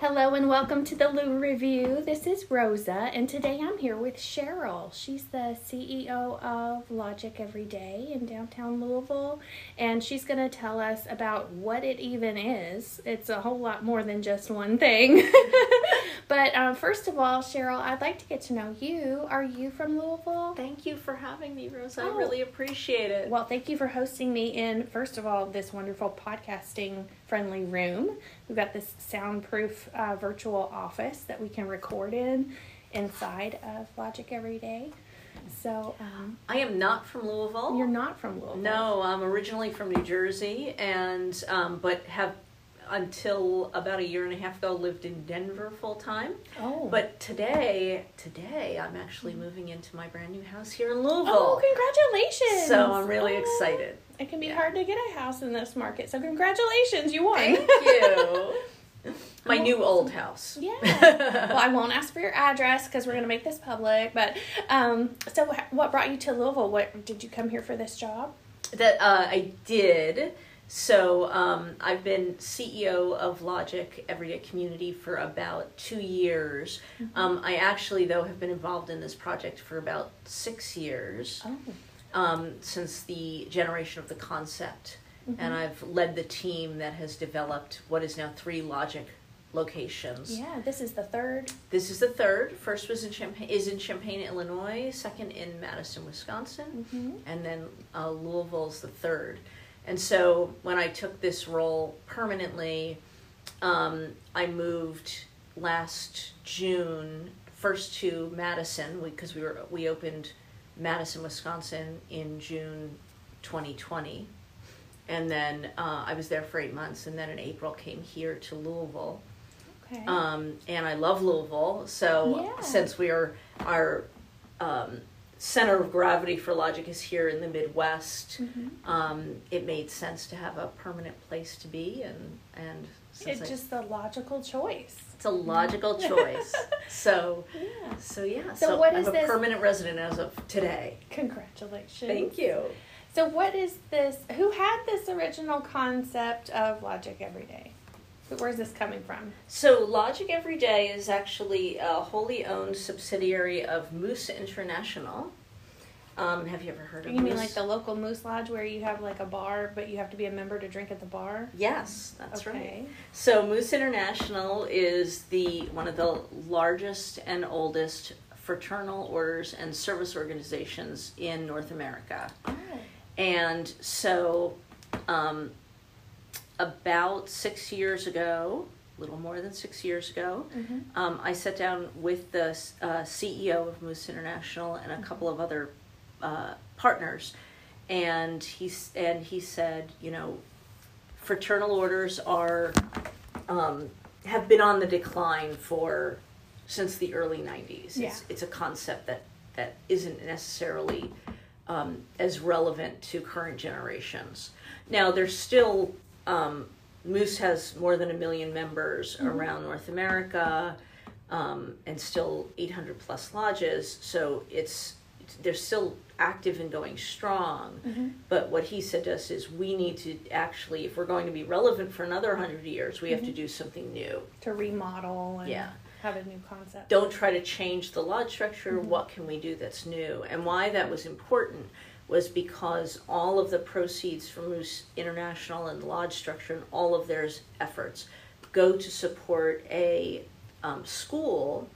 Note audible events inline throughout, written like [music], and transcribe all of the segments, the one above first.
Hello and welcome to the Lou Review. This is Rosa, and today I'm here with Cheryl. She's the CEO of Logic Every Day in downtown Louisville, and she's going to tell us about what it even is. It's a whole lot more than just one thing. [laughs] but um, first of all, Cheryl, I'd like to get to know you. Are you from Louisville? Thank you for having me, Rosa. Oh. I really appreciate it. Well, thank you for hosting me in, first of all, this wonderful podcasting friendly room. We've got this soundproof uh, virtual office that we can record in inside of Logic every day. So, um, I am not from Louisville. you're not from Louisville. No, I'm originally from New Jersey, and um, but have until about a year and a half ago lived in Denver full time. Oh. But today, today I'm actually moving into my brand new house here in Louisville. Oh, congratulations! So I'm really Oh, excited. It can be Yeah. hard to get a house in this market. So, congratulations, you won. Thank you. [laughs] my new old house. Yeah. [laughs] well, I won't ask for your address because we're going to make this public. But um, so, what brought you to Louisville? What did you come here for this job? That uh, I did. So um, I've been CEO of Logic Everyday Community for about two years. Um, I actually, though, have been involved in this project for about six years Oh. Um, since the generation of the concept. And I've led the team that has developed what is now three Logic locations. Yeah, this is the third. This is the third. First was in Champaign, is in Champaign, Illinois. Second in Madison, Wisconsin Mm-hmm. and then uh, Louisville's the third. And so when I took this role permanently, um, I moved last June first to Madison because we, were we opened Madison, Wisconsin in June 2020, and then uh, I was there for eight months, and then in April came here to Louisville. Okay. Um, and I love Louisville. So Yeah. since we are our um, center of gravity for Logic is here in the Midwest, Mhm. um, it made sense to have a permanent place to be, and and It's I- just the logical choice. It's a logical [laughs] choice. so Yeah. so yeah. So So, what I'm is a this- permanent resident as of today. Congratulations. Thank you. So, what is this? Who had this original concept of Logic Every Day? Where's this coming from? So Logic Every Day is actually a wholly owned subsidiary of Moose International. Um, have you ever heard of You mean Moose? like the local Moose Lodge where you have like a bar, but you have to be a member to drink at the bar? Yes, that's right. okay. So Moose International is the one of the largest and oldest fraternal orders and service organizations in North America. Oh. And so, um, about six years ago, a little more than six years ago, Mhm. um, I sat down with the uh, CEO of Moose International and a couple of other uh, partners, and he and he said, you know, fraternal orders are um, have been on the decline for since the early '90s. Yeah. It's, it's a concept that that isn't necessarily um, as relevant to current generations. Now, there's still um, Moose has more than a million members around North America, um, and still 800 plus lodges. So it's they're still active and going strong. Mm-hmm. But what he said to us is, we need to actually, if we're going to be relevant for another hundred years, we have to mm-hmm. do something new. To remodel and Yeah. have a new concept. Don't try to change the lodge structure. Mm-hmm. What can we do that's new? And why that was important was because all of the proceeds from Moose International and the lodge structure and all of their efforts go to support a um, school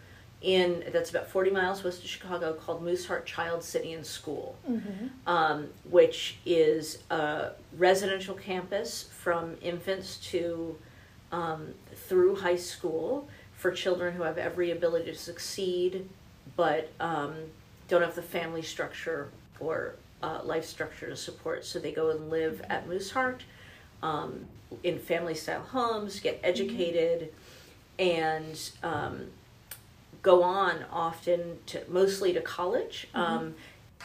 in that's about 40 miles west of Chicago called Mooseheart Child City and School Mm-hmm. um, which is a residential campus from infants to um, through high school for children who have every ability to succeed, but um, don't have the family structure or uh, life structure to support. So they go and live at Mooseheart um, in family style homes, get educated, and um, go on often to mostly to college um,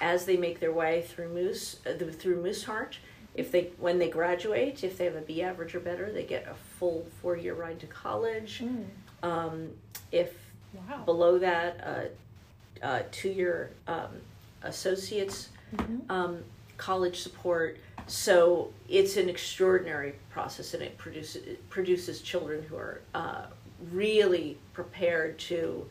as they make their way through Moose uh, through Mooseheart. If they when they graduate, if they have a B average or better, they get a full four year ride to college. Mm. Um, if Wow. below that, uh, uh, two year um, associates Mhm. um, college support. So it's an extraordinary process, and it produces it produces children who are uh, really prepared to,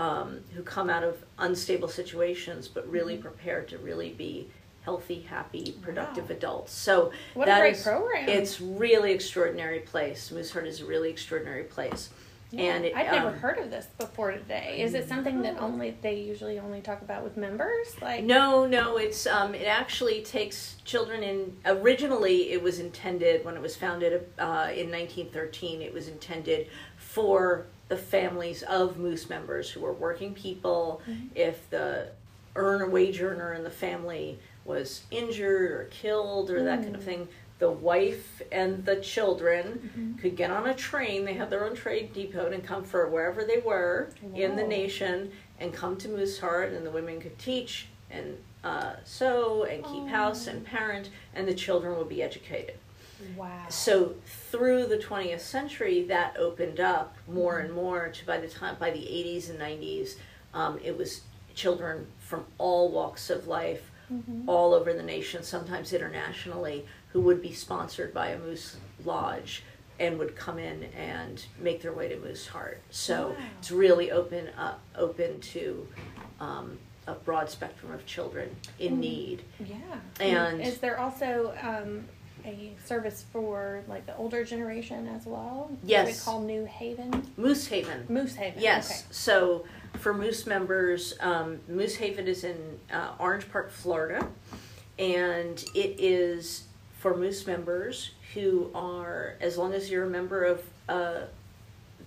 um, who come out of unstable situations, but really Mm-hmm. prepared to really be healthy, happy, productive Wow. adults. So What that a great is- program. It's really extraordinary place. Moose Mooseheart is a really extraordinary place. Yeah, and it, I'd never um, heard of this before today. Is it something that only they usually only talk about with members? Like No, no, it's um, it actually takes children in. Originally, it was intended when it was founded uh, in 1913. It was intended for the families of Moose members who were working people. Mm-hmm. If the earner wage earner in the family was injured or killed or that kind of mm. thing, the wife and the children mm-hmm. could get on a train. They had their own trade depot and come for wherever they were oh, in the nation and come to Mooseheart, and the women could teach and uh, sew and keep oh. house and parent, and the children would be educated. Wow. So through the 20th century, that opened up more and more to by the time by the 80s and 90s, um, it was children from all walks of life, all over the nation, sometimes internationally, who would be sponsored by a moose lodge and would come in and make their way to Mooseheart. So Wow. it's really open up, open to um, a broad spectrum of children in need. Yeah. And- is there also um, a service for like the older generation as well? Yes. We call New Haven, Moose Haven. Moose Haven. Yes. So for Moose members, um, Moose Haven is in uh, Orange Park, Florida, and it is for Moose members who are, as long as you're a member of uh,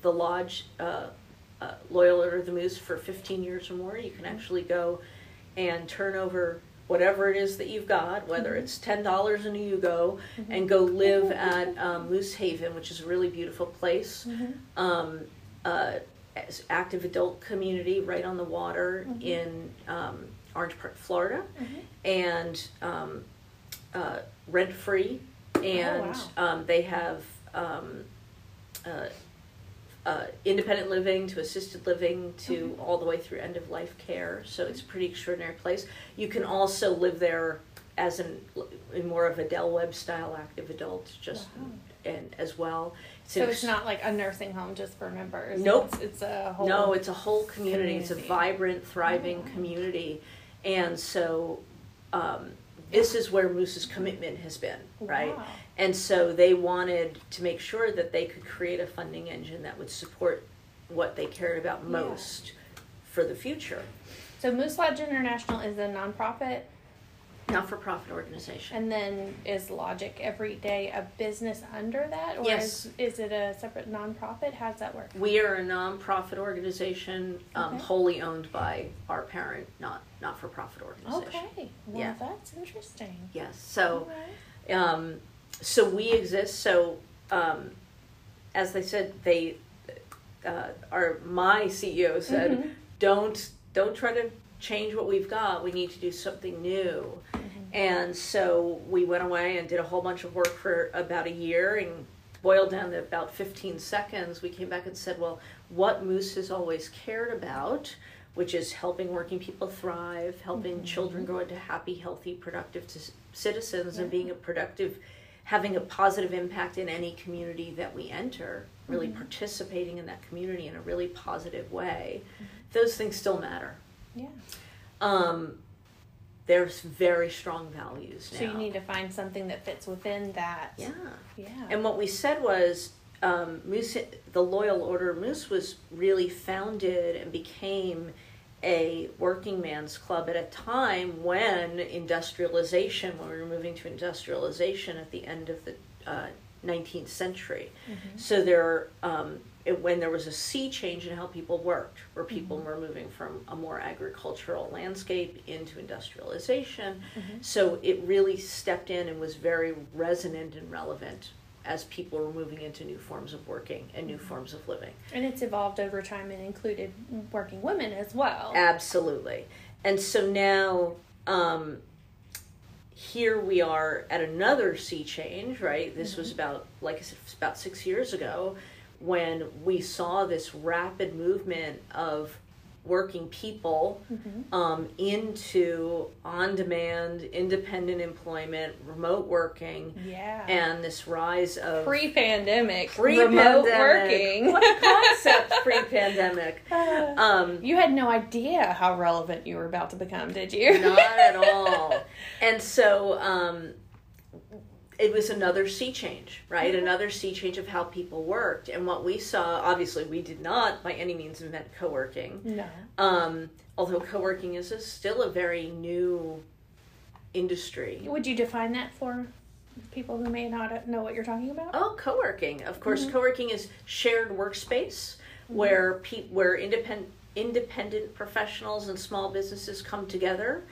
the lodge, uh, uh, Loyal Order of the Moose for 15 years or more, you can actually go and turn over whatever it is that you've got, whether it's ten dollars in a Yugo, and go live at um, Moose Haven, which is a really beautiful place. Mm-hmm. Um, uh, active adult community right on the water in um, Orange Park, Florida, and um, uh, rent free, and wow. um, they have. Um, uh, uh, independent living to assisted living to all the way through end of life care. So it's a pretty extraordinary place. You can also live there as an in more of a Del Webb style active adult, just Wow. and as well. So an it's not like a nursing home just for members. Nope. It's, it's a whole. no, it's a whole community. It's a vibrant, thriving community, and so um, this is where Moose's commitment has been, right? Wow. And so they wanted to make sure that they could create a funding engine that would support what they cared about Yeah. most for the future. So Moose Lodge International is a nonprofit, Not for profit organization. and then is Logic Every Day a business under that, or Yes. is, is it a separate nonprofit? How does that work? We are a nonprofit organization um, Okay. wholly owned by our parent, not not for profit organization. Okay, well Yeah. that's interesting. Yes. So. Alright. um, so we exist. So, um, as they said, they, uh, our my CEO said, Mhm. don't don't try to change what we've got. We need to do something new. And so we went away and did a whole bunch of work for about a year and boiled down to about 15 seconds. We came back and said, well, what Moose has always cared about, which is helping working people thrive, helping children grow into happy, healthy, productive c- citizens, and being a productive, having a positive impact in any community that we enter, really participating in that community in a really positive way. Those things still matter. Yeah. Um, there's very strong values now. So you need to find something that fits within that. yeah. Yeah. And what we said was, um, Moose, the Loyal Order of Moose was really founded and became a working man's club at a time when industrialization, when we were moving to industrialization at the end of the uh, 19th century. So there, um, it, when there was a sea change in how people worked, where people were moving from a more agricultural landscape into industrialization, so it really stepped in and was very resonant and relevant as people were moving into new forms of working and new forms of living. and it's evolved over time and included working women as well. Absolutely. And so now, um, here we are at another sea change, right? This was about, like I said, about six years ago when we saw this rapid movement of working people Mm-hmm. um, into on demand, independent employment, remote working, Yeah. and this rise of pre-pandemic, pre-pandemic. remote working. What concept pre pandemic. [laughs] Um, you had no idea how relevant you were about to become, did you? Not at [laughs] all. And so um, it was another sea change, right? Mm-hmm. Another sea change of how people worked. And what we saw, obviously, we did not by any means invent co working. no. Um, although co working is a, still a very new industry. Would you define that for people who may not know what you're talking about? Oh, co-working. Of course, mm-hmm. co-working is shared workspace mm-hmm. where pe- where independent independent professionals and small businesses come together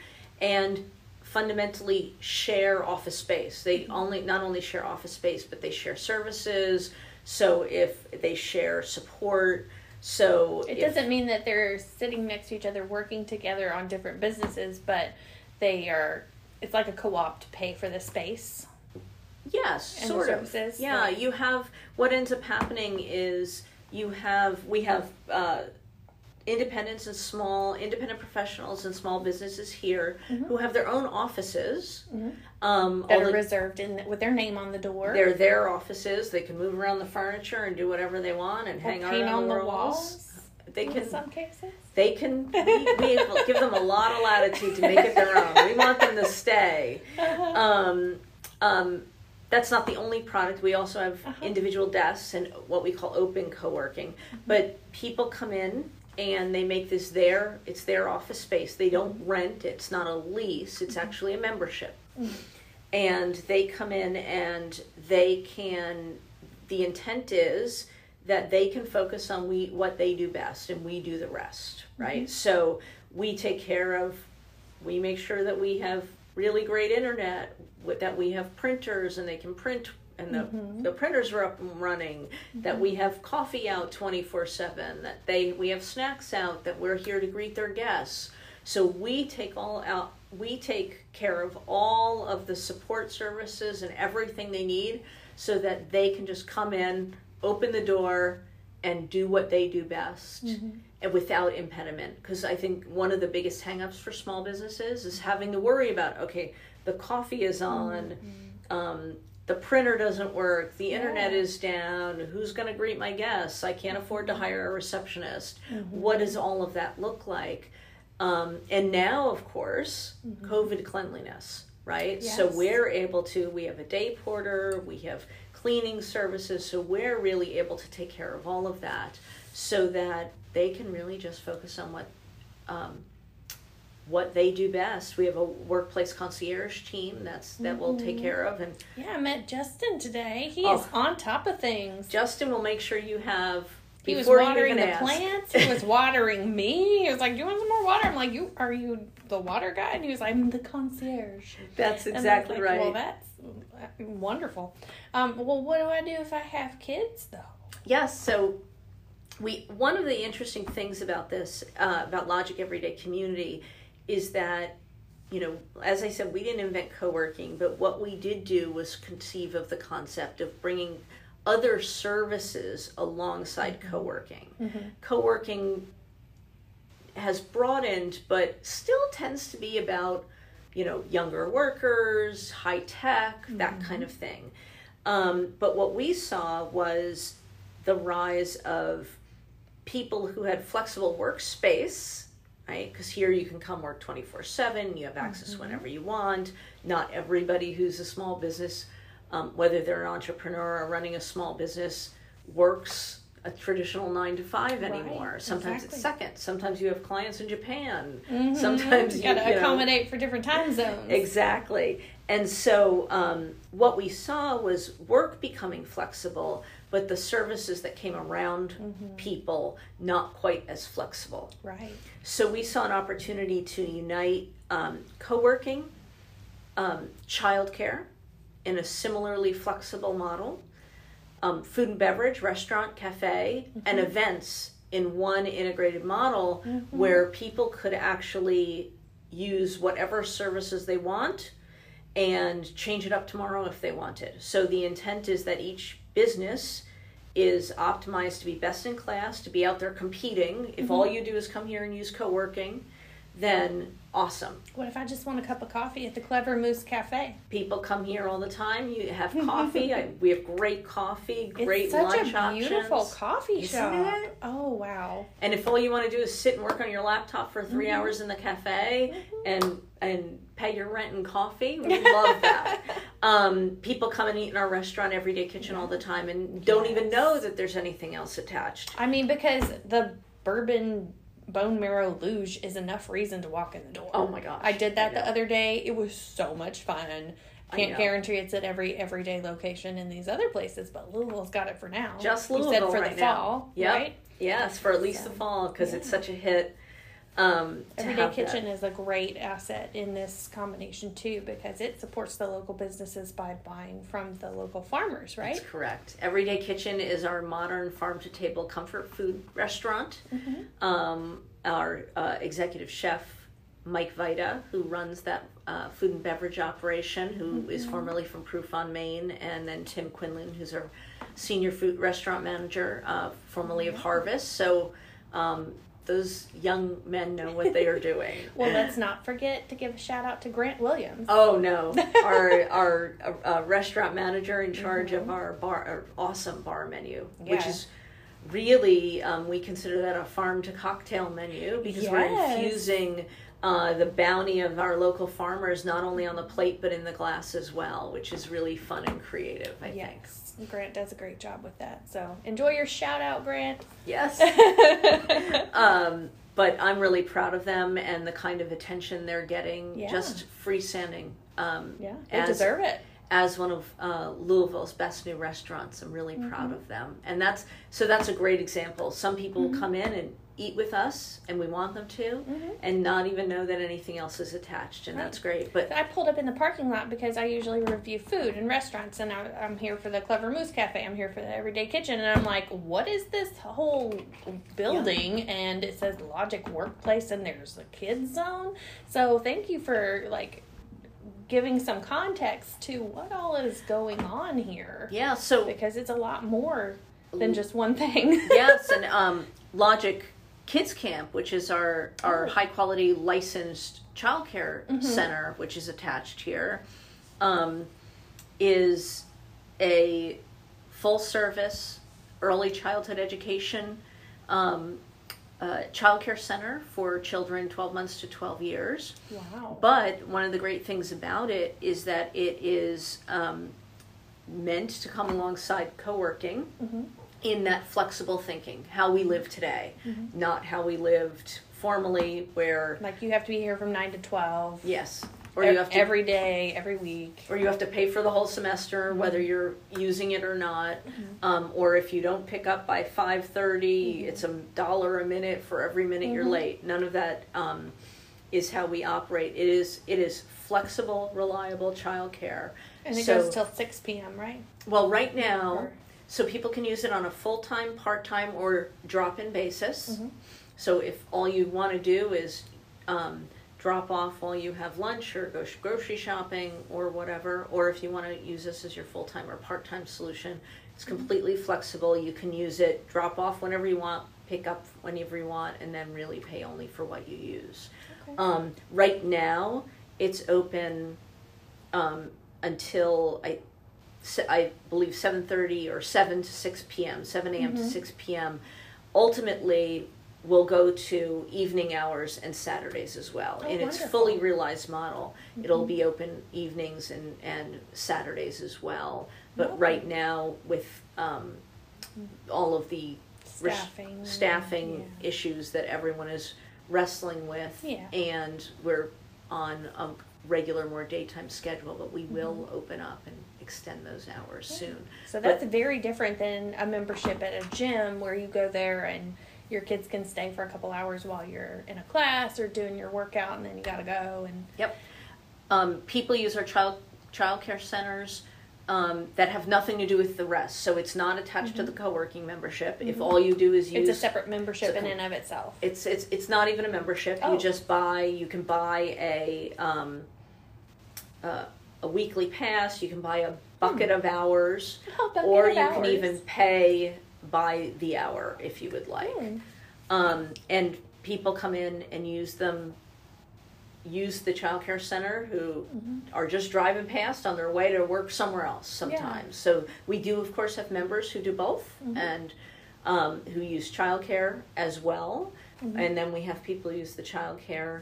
and fundamentally share office space. They only not only share office space, but they share services. So if they share support, so It if- doesn't mean that they're sitting next to each other working together on different businesses, but they are. It's like a co-op to pay for the space. Yes, and sort of. yeah. you have what ends up happening is you have we have uh, independents and small independent professionals and small businesses here who have their own offices. Um, Mm-hmm. That are although reserved in with their name on the door. they're their offices. They can move around the furniture and do whatever they want and or hang paint on, on the the walls. walls. They in can some cases. they can [laughs] we, we give them a lot of latitude to make it their own. We want them to stay. Um, um, that's not the only product. We also have Uh-huh. individual desks and what we call open co-working. But people come in and they make this their it's their office space. They don't mm-hmm. rent. It's not a lease. It's mm-hmm. actually a membership. Mm-hmm. And they come in and they can the intent is that they can focus on we what they do best and we do the rest, right? So we take care of we make sure that we have really great internet that we have printers and they can print and the, mm-hmm. the printers are up and running that we mm-hmm. have coffee out 24/7 that they we have snacks out that we're here to greet their guests. So we take all out we take care of all of the support services and everything they need so that they can just come in open the door and do what they do best mm-hmm. and without impediment. Because i think one of the biggest hangups for small businesses is having to worry about okay the coffee is on um, the printer doesn't work the internet is down who's going to greet my guests? I can't afford to hire a receptionist. What does all of that look like? Um, and now of course covid cleanliness right? So we're able to we have a day porter we have cleaning services so we're really able to take care of all of that so that they can really just focus on what um, what they do best we have a workplace concierge team that's that will take care of and Yeah, I met Justin today. He Oh. is on top of things. justin will make sure you have He was watering the ask. plants. He was watering me. He was like, "Do you want some more water?" I'm like, "You are you the water guy?" And he was like, "I'm the concierge." that's And exactly like, right Well, that's wonderful. Um, well, what do I do if I have kids though? Yes, so we one of the interesting things about this uh, about Logic Everyday Community is that you know, as I said, we didn't invent co-working, but what we did do was conceive of the concept of bringing other services alongside mm-hmm. co-working. Mm-hmm. Co-working has broadened, but still tends to be about you know younger workers, high tech, that mm-hmm. kind of thing. Um, but what we saw was the rise of people who had flexible workspace, right? Because here you can come work 24 7, you have access whenever you want. Not everybody who's a small business, um, whether they're an entrepreneur or running a small business, works a traditional nine to five anymore. Sometimes it's second. Sometimes you have clients in Japan. Sometimes you you, gotta you know, accommodate for different time zones. Exactly. And so um, what we saw was work becoming flexible, but the services that came around people not quite as flexible. Right. So we saw an opportunity to unite um, co working, um, childcare in a similarly flexible model, um, food and beverage, restaurant, cafe, and events in one integrated model where people could actually use whatever services they want and change it up tomorrow if they wanted. So the intent is that each business is optimized to be best in class, to be out there competing. If mm-hmm. all you do is come here and use co working, then awesome. What if I just want a cup of coffee at the Clever Moose Cafe? People come here all the time. You have mm-hmm. coffee. I, we have great coffee, great it's such lunch a beautiful options. coffee Isn't shop. it? Oh wow. And if all you want to do is sit and work on your laptop for 3 Mm-hmm. hours in the cafe mm-hmm. and and pay your rent and coffee, we love that. [laughs] Um, people come and eat in our restaurant, Everyday Kitchen, all the time, and don't even know that there's anything else attached. I mean, because the bourbon bone marrow luge is enough reason to walk in the door. Oh my gosh! I did that know. the other day. It was so much fun. I Can't guarantee it's at every everyday location in these other places, but Louisville's got it for now. Just You Louisville said for right the now. fall, Yep. right? Yes, for at least the fall because it's such a hit. Um, Everyday. Kitchen is a great asset in this combination too because it supports the local businesses by buying from the local farmers, right? That's correct. Everyday Kitchen is our modern farm to table comfort food restaurant. Mm-hmm. Um, our uh, executive chef, Mike Vita, who runs that uh, food and beverage operation, who is Mm-hmm. formerly from Proof on Main, and then Tim Quinlan, who's our senior food restaurant manager, uh, formerly Mm-hmm. of Harvest. So um, those young men know what they are doing. [laughs] Well, let's not forget to give a shout out to Grant Williams. Oh no, [laughs] our our uh, restaurant manager in charge of our bar, our awesome bar menu, which Mm-hmm. Is really um, we consider that a farm to cocktail menu because we're infusing uh, the bounty of our local farmers not only on the plate but in the glass as well, which is really fun and creative. I think. Grant does a great job with that. So enjoy your shout out, Grant. Yes. [laughs] um, but I'm really proud of them and the kind of attention they're getting. Yeah. Just freestanding. Um, yeah, they as- deserve it. as one of uh, Louisville's best new restaurants. I'm really Mm-hmm. proud of them, and that's so that's a great example. Some people Mm-hmm. come in and eat with us, and we want them to, Mhm. and not even know that anything else is attached, and Right. that's great. But I pulled up in the parking lot because I usually review food in restaurants, and I, I'm here for the Clever Moose Cafe. I'm here for the Everyday Kitchen, and I'm like, what is this whole building? And it says Logic Workplace, and there's a kids zone. So thank you for like giving some context to what all is going on here, yeah, so because it's a lot more than just one thing. yes, [laughs] and um, Logic Kids Camp, which is our our Oh. high quality licensed childcare Mhm. center, which is attached here, um, is a full service early childhood education um, uh, childcare center for children 12 months to 12 years. wow. But one of the great things about it is that it is um, meant to come alongside co working Mhm. In that flexible thinking, how we live today, Mm-hmm. not how we lived formerly, where, Like you have to be here from nine to twelve. yes, or you have to. every day, every week. or you have to pay for the whole semester, whether you're using it or not. Um, or if you don't pick up by five it's a dollar a minute for every minute you're Mhm. late. None of that um, is how we operate. It is it is flexible, reliable childcare. And it So- goes till six p.m. Right? Well, right now, Or- so people can use it on a full time, part time, or drop in basis. Mhm. So if all you want to do is um, drop off while you have lunch or go grocery shopping or whatever, or if you want to use this as your full time or part time solution, it's completely flexible. You can use it, drop off whenever you want, pick up whenever you want, and then really pay only for what you use. Okay. Um, right now, it's open um, until I, I believe seven thirty or seven to six p.m. Seven a.m. to Mhm. six p.m. Ultimately, we'll go to evening hours and Saturdays as well. Oh, In its fully realized model, it'll Mhm. be open evenings and and Saturdays as well. But Okay. right now, with um, all of the res- staffing. staffing yeah. issues that everyone is wrestling with. Yeah. And we're on a regular, more daytime schedule, but we will open up and extend those hours Mm-hmm. Yeah. soon. So that's very different than a membership at a gym where you go there and your kids can stay for a couple hours while you're in a class or doing your workout, and then you got to go and Yep. Um, people use our child childcare centers um, that have nothing to do with the rest. So it's not attached to the co-working membership. If Mhm. all you do is use it's a separate membership in and of itself. It's it's it's not even a membership. Oh. You just buy. You can buy a um, uh, a weekly pass. You can buy a bucket of hours, Oh, bucket or of you can even pay by the hour if you would like. Mm. Um, and people come in and use them, use the childcare center who Mhm. are just driving past on their way to work somewhere else sometimes. So we do, of course, have members who do both Mhm. and um, who use childcare as well. Mhm. And then we have people who use the childcare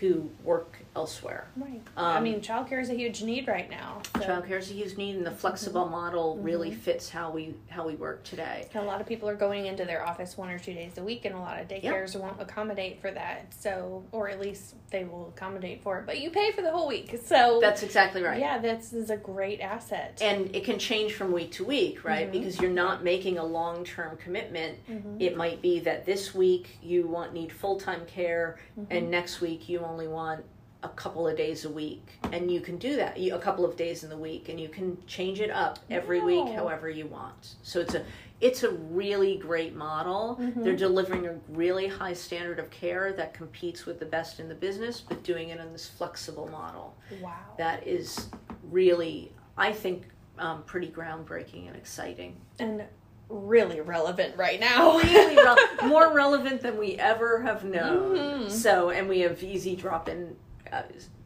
who work elsewhere. Right. I Um, mean, childcare is a huge need right now. So Childcare is a huge need, and the flexible model really Mhm. fits how we how we work today. a lot of people are going into their office one or two days a week, and a lot of daycares won't accommodate for that. So, or at least they will accommodate for it, but you pay for the whole week. So That's exactly right. Yeah, this is a great asset. And it can change from week to week, right? Mhm. Because you're not making a long term commitment. Mhm. It might be that this week you want need full time care, and next week you only want a couple of days a week, and you can do that. You, a couple of days in the week, and you can change it up every week however you want. So it's a it's a really great model. Mhm. They're delivering a really high standard of care that competes with the best in the business, but doing it in this flexible model wow. that is really, I think, um, pretty groundbreaking and exciting. and really relevant right now. Really [laughs] rel- more relevant than we ever have known. Mhm. So, and we have easy drop-in uh,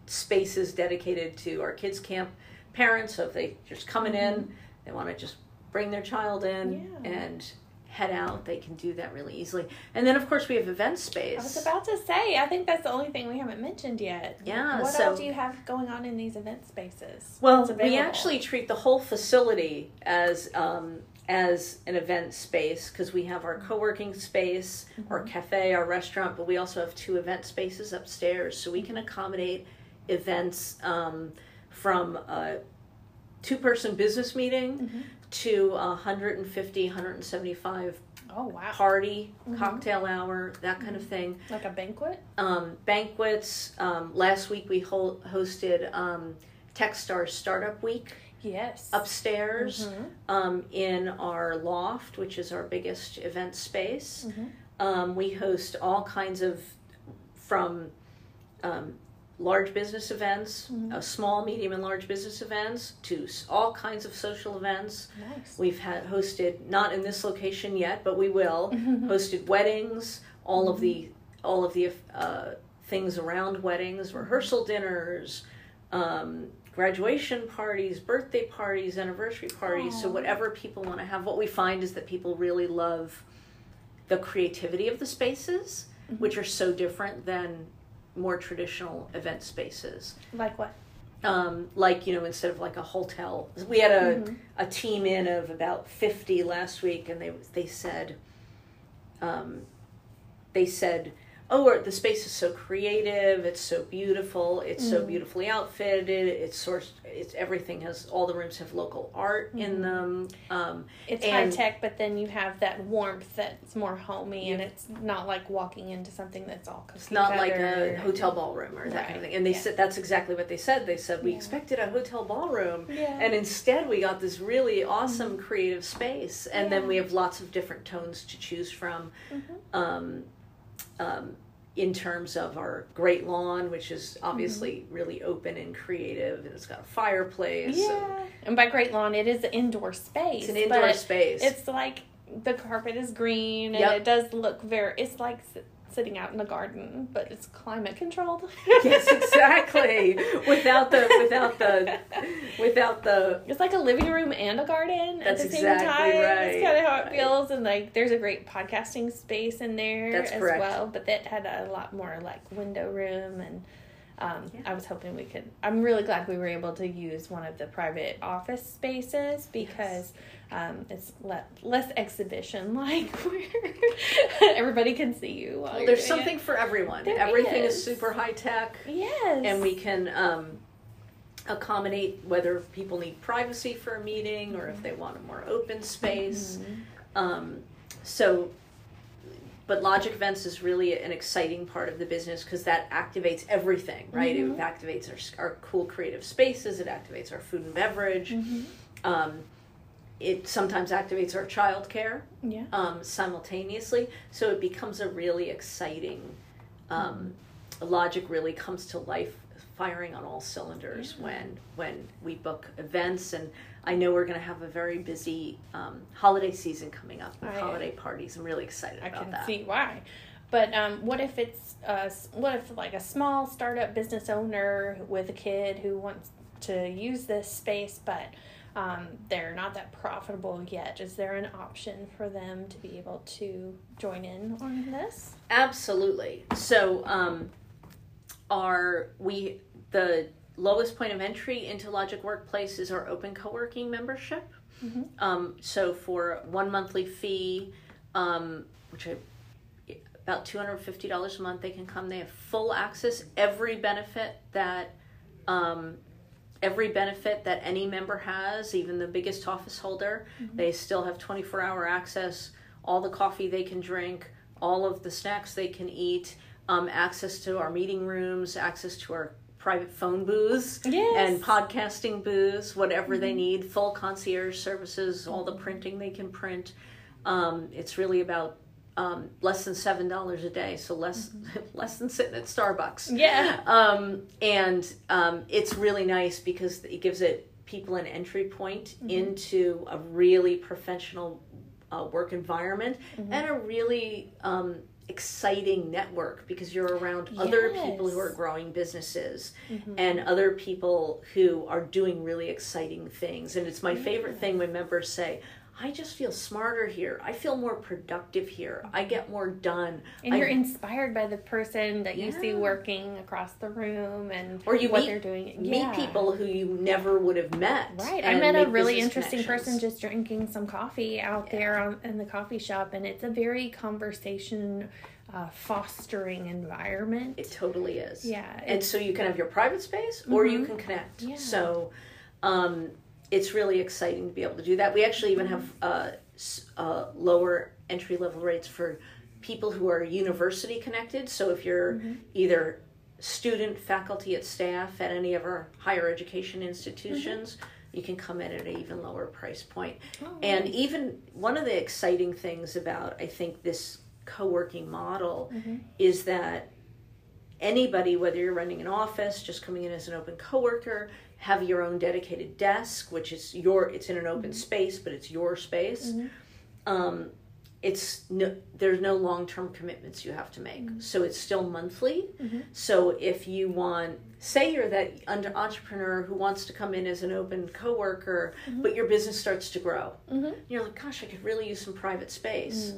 spaces dedicated to our kids' camp parents. So if they just coming in, they want to just bring their child in. Yeah. and head out, they can do that really easily. And then, of course, we have event space. I was about to say, I think that's the only thing we haven't mentioned yet. Yeah, What so- else do you have going on in these event spaces? Well, we actually treat the whole facility as um, as an event space because we have our co-working space, our Mm-hmm. cafe, our restaurant, but we also have two event spaces upstairs, so we can accommodate events um, from a two-person business meeting Mhm. to a 150, 175 Oh wow. party, Mhm. cocktail hour, that kind of thing Like a banquet? um, banquets. Um, last week we ho- hosted um, Techstars Startup Week Yes. upstairs Mhm. um, in our loft, which is our biggest event space. Mhm. Um, we host all kinds of from um, large business events, Mhm. uh, small, medium, and large business events, to all kinds of social events. Nice. We've had hosted not in this location yet, but we will [laughs] hosted weddings, all of the all of the uh, things around weddings, rehearsal dinners, um, graduation parties, birthday parties, anniversary parties. So whatever people want to have, what we find is that people really love the creativity of the spaces, Mhm. which are so different than more traditional event spaces. Like what? Um, like you know, instead of like a hotel, we had a Mhm. a team in of about 50 last week and they they said um, they said oh the space is so creative it's so beautiful it's so Mm. beautifully outfitted it's sourced it's everything has all the rooms have local art in Mhm. them um, It's high tech, but then you have that warmth that's more homey, and it's not like walking into something that's all it's not like a hotel ballroom or that kind of thing and they yeah. said that's exactly what they said they said we Yeah. expected a hotel ballroom Yeah. and instead we got this really awesome creative space and then Mm-hmm. We have lots of different tones to choose from Mhm. um, um, in terms of our great lawn which is obviously Mm-hmm. really open and creative and it's got a fireplace and yeah. And by great lawn, it is an indoor space. it's an indoor space It's like the carpet is green, and Yep. it does look very. It's like sitting out in the garden, but it's climate controlled. [laughs] yes exactly without the without the without the It's like a living room and a garden at the same exactly time. right, That's kind of how it right. feels, and like there's a great podcasting space in there That's as correct. well. But that had a lot more like window room, and um, Yeah. I was hoping we could. I'm really glad we were able to use one of the private office spaces because um, it's le- less exhibition [laughs] like, where everybody can see you. Well, there's something for everyone There everything is is. super high tech Yes, and we can um, accommodate whether people need privacy for a meeting or if they want a more open space. Mhm. Um, so, but Logic Events is really an exciting part of the business because that activates everything, right? Mhm. It activates our, our cool creative spaces, it activates our food and beverage, Mhm. um, it sometimes activates our childcare Yeah. um, simultaneously. So it becomes a really exciting. Um, Logic really comes to life, firing on all cylinders Yeah. when when we book events, and I know we're going to have a very busy um, holiday season coming up with I- holiday parties. I'm really excited I about can see why. But um, what if it's uh, what if like a small startup business owner with a kid who wants to use this space, but um, they're not that profitable yet? Is there an option for them to be able to join in on this? Absolutely. So, um, our we the lowest point of entry into Logic Workplace is our open co-working membership. Mhm. Um, so for one monthly fee, um, which I about two hundred fifty dollars a month, they can come. They have full access, every benefit that. Um, Every benefit that any member has, even the biggest office holder, they still have 24 hour access, all the coffee they can drink, all of the snacks they can eat, um, access to our meeting rooms, access to our private phone booths Yes. and podcasting booths, whatever they need, full concierge services, all the printing they can print. Um, it's really about um, less than seven dollars a day, so less [laughs] less than sitting at Starbucks. Yeah. Um, and um, it's really nice because it gives it people an entry point into a really professional uh, work environment and a really um, exciting network because you're around other people who are growing businesses mm-hmm. and other people who are doing really exciting things. And it's my favorite thing when members say, I just feel smarter here. I feel more productive here. I get more done. And I- you're inspired by the person that you see working across the room and Or you what meet- they're doing. meet people who you never would have met. Right. I met a really interesting person just drinking some coffee out there on, in the coffee shop, and it's a very conversation uh, fostering environment. It totally is. yeah. And so you can have your private space or you Mhm. can connect. Yeah. So um, it's really exciting to be able to do that. We actually even have uh, uh, lower entry level rates for people who are university connected. So if you're Mm-hmm. either student, faculty, at staff at any of our higher education institutions, Mm-hmm. you can come in at an even lower price point. oh, And even one of the exciting things about I think this co-working model Mhm. is that anybody, whether you're running an office, just coming in as an open coworker, have your own dedicated desk, which is your it's in an open space, but it's your space. Mhm. Um, it's no, there's no long-term commitments you have to make, so it's still monthly. Mhm. So if you want, say you're that under entrepreneur who wants to come in as an open coworker, but your business starts to grow, Mhm. you're like, gosh, I could really use some private space.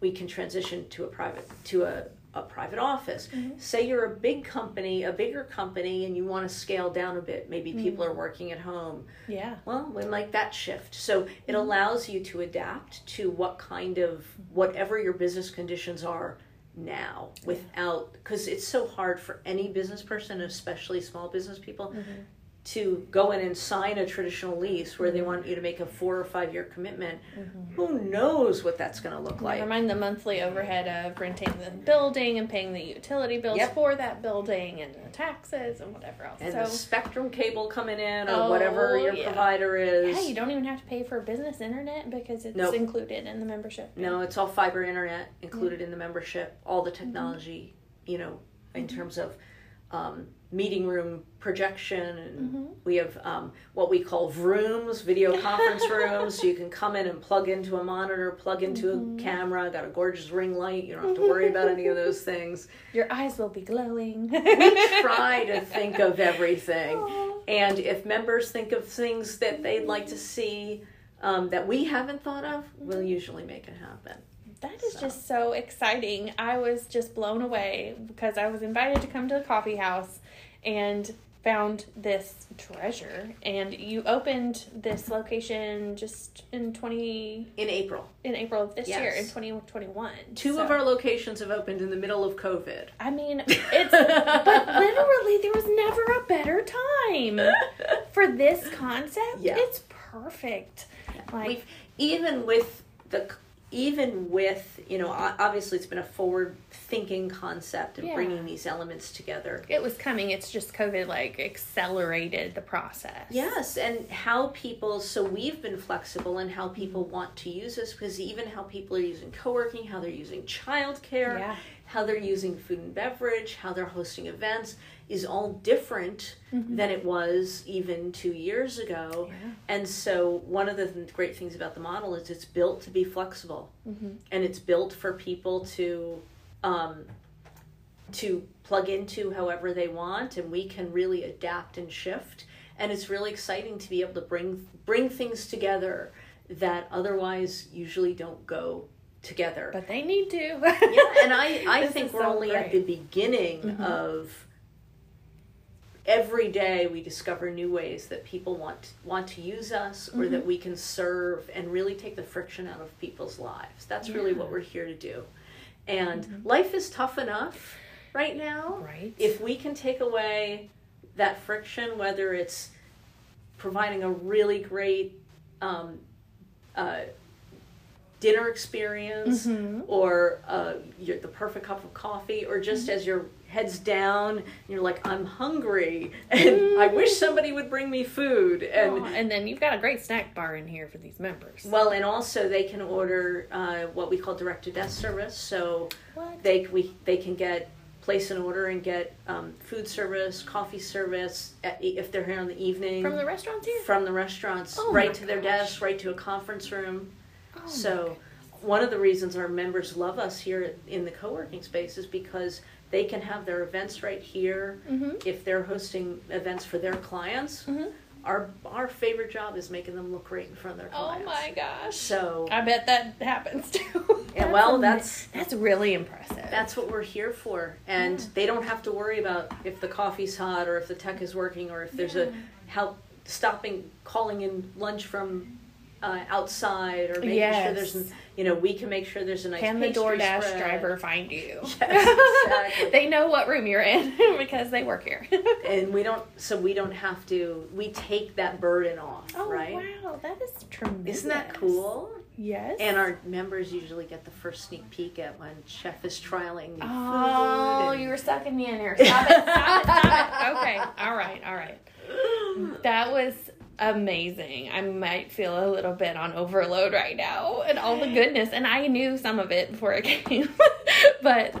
We can transition to a private to a, a private office. Mhm. Say you're a big company, a bigger company, and you want to scale down a bit. Maybe mm-hmm. people are working at home. yeah. Well, we like that shift. So it mm-hmm. allows you to adapt to what kind of whatever your business conditions are now without because it's so hard for any business person especially small business people mm-hmm. To go in and sign a traditional lease where they want you to make a four or five year commitment mm-hmm. who knows what that's going to look like Never mind the monthly overhead of renting the building and paying the utility bills Yep. for that building and the taxes and whatever else. and so the spectrum cable coming in or Oh, whatever your yeah. provider is yeah, you don't even have to pay for business internet because it's Nope. included in the membership. No, it's all fiber internet included in the membership. All the mm-hmm. technology, you know, in mm-hmm. terms of um, meeting room projection, and we have um, what we call rooms, video [laughs] conference rooms. So you can come in and plug into a monitor, plug into a camera. Got a gorgeous ring light. You don't have to worry about any of those [laughs] things. Your eyes will be glowing. We try to think of everything. Aw. [laughs] And if members think of things that they'd like to see um, that we haven't thought of, we'll usually make it happen. That is So. just so exciting. I was just blown away because I was invited to come to the coffee house and found this treasure. And you opened this location just in 20 In April, in April of this year in 2021. two of our locations have opened in the middle of COVID. I mean, it's but [laughs] literally there was never a better time [laughs] for this concept. Yeah. It's perfect. Like We've even with the even with you know obviously it's been a forward thinking concept of Yeah. bringing these elements together. it was coming. It's just COVID like accelerated the process. Yes, and how people, so we've been flexible in how people mm-hmm. want to use this because even how people are using co working, how they're using childcare, Yeah. how they're using food and beverage, how they're hosting events is all different Mm-hmm. than it was even two years ago. Yeah. And so, one of the th- great things about the model is it's built to be flexible Mm-hmm. and it's built for people to um, to plug into however they want and we can really adapt and shift and it's really exciting to be able to bring bring things together that otherwise usually don't go together But they need to. yeah and i [laughs] i This think we're so only at the great. beginning Mhm. of every day we discover new ways that people want want to use us or Mhm. that we can serve and really take the friction out of people's lives that's really what we're here to do and Mhm. life is tough enough right now Right. if we can take away that friction whether it's providing a really great um, uh, dinner experience Mhm. or uh, you're the perfect cup of coffee, or just Mm-hmm. as your head's down and you're like, I'm hungry and I wish somebody would bring me food. And Aw, and then you've got a great snack bar in here for these members. well, and also they can order uh, what we call direct to desk service. So What? they we they can get place an order and get um, food service, coffee service at, if they're here in the evening From the restaurants here? from the restaurants Oh right to their gosh. desk, right to a conference room. Oh So, one of the reasons our members love us here in the co working space is because they can have their events right here. Mhm. If they're hosting events for their clients, Mhm. our our favorite job is making them look great in front of their clients. Oh my gosh. So, I bet that happens too. yeah, well, that's that's really impressive. that's what we're here for, and Yeah. they don't have to worry about if the coffee's hot or if the tech is working or if there's Yeah. a help stopping calling in lunch from uh, outside or making sure there's an, you know we can make sure there's a nice Can the DoorDash spread. driver find you? Yes, [laughs] exactly. they know what room you're in [laughs] because they work here. [laughs] and we don't so we don't have to we take that burden off oh right wow, that is tremendous. isn't that cool Yes. and our members usually get the first sneak peek at when chef is trialing new Oh, food you were sucking me in here. Stop it, stop it, stop it. Okay, all right, all right. That was amazing. I might feel a little bit on overload right now and all the goodness. And I knew some of it before it [laughs] came. but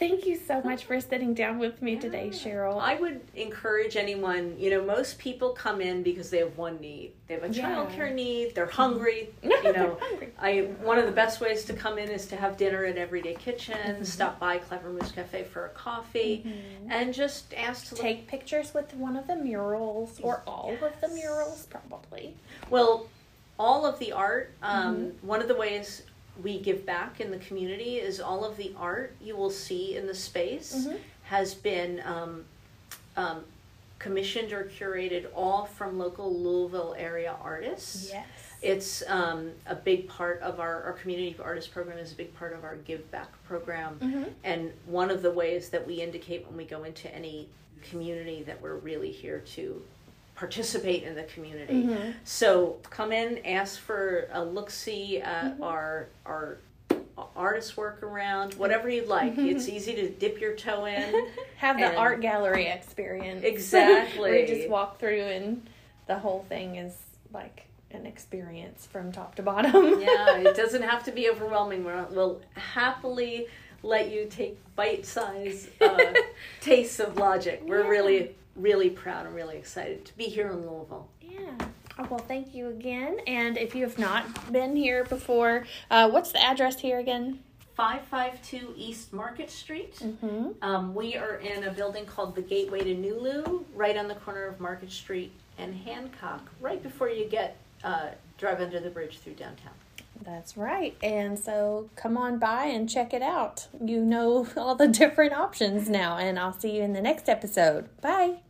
thank you so much for sitting down with me today, Cheryl. I would encourage anyone, you know, most people come in because they have one need. They have a Yeah. childcare need, they're hungry, [laughs] you know. hungry. I one of the best ways to come in is to have dinner at Everyday Kitchen, Mm-hmm. stop by Clever Moose Cafe for a coffee, and just ask to look Take pictures with one of the murals or all of the murals, probably. Well, all of the art, um, Mm-hmm. one of the ways we give back in the community is all of the art you will see in the space Mhm. has been um, um, commissioned or curated all from local Louisville area artists. Yes. It's um, a big part of our, our community artist program is a big part of our give back program. Mhm. And one of the ways that we indicate when we go into any community that we're really here to participate in the community. Mhm. So come in, ask for a look see at Mm-hmm. our our artist work around, whatever you'd like. it's easy to dip your toe in. [laughs] Have the art gallery experience. Exactly. [laughs] Where you just walk through and the whole thing is like an experience from top to bottom. [laughs] yeah, it doesn't have to be overwhelming. We're, we'll happily let you take bite sized uh, tastes of logic. We're Yeah. really, really proud and really excited to be here in Louisville. Yeah. Oh, well, thank you again. And if you have not been here before, uh, what's the address here again? 552 East Market Street. Mm-hmm. Um, we are in a building called the Gateway to Nulu, right on the corner of Market Street and Hancock, right before you get uh, drive under the bridge through downtown. That's right. And so come on by and check it out. You know [laughs] all the different options now. And I'll see you in the next episode. Bye.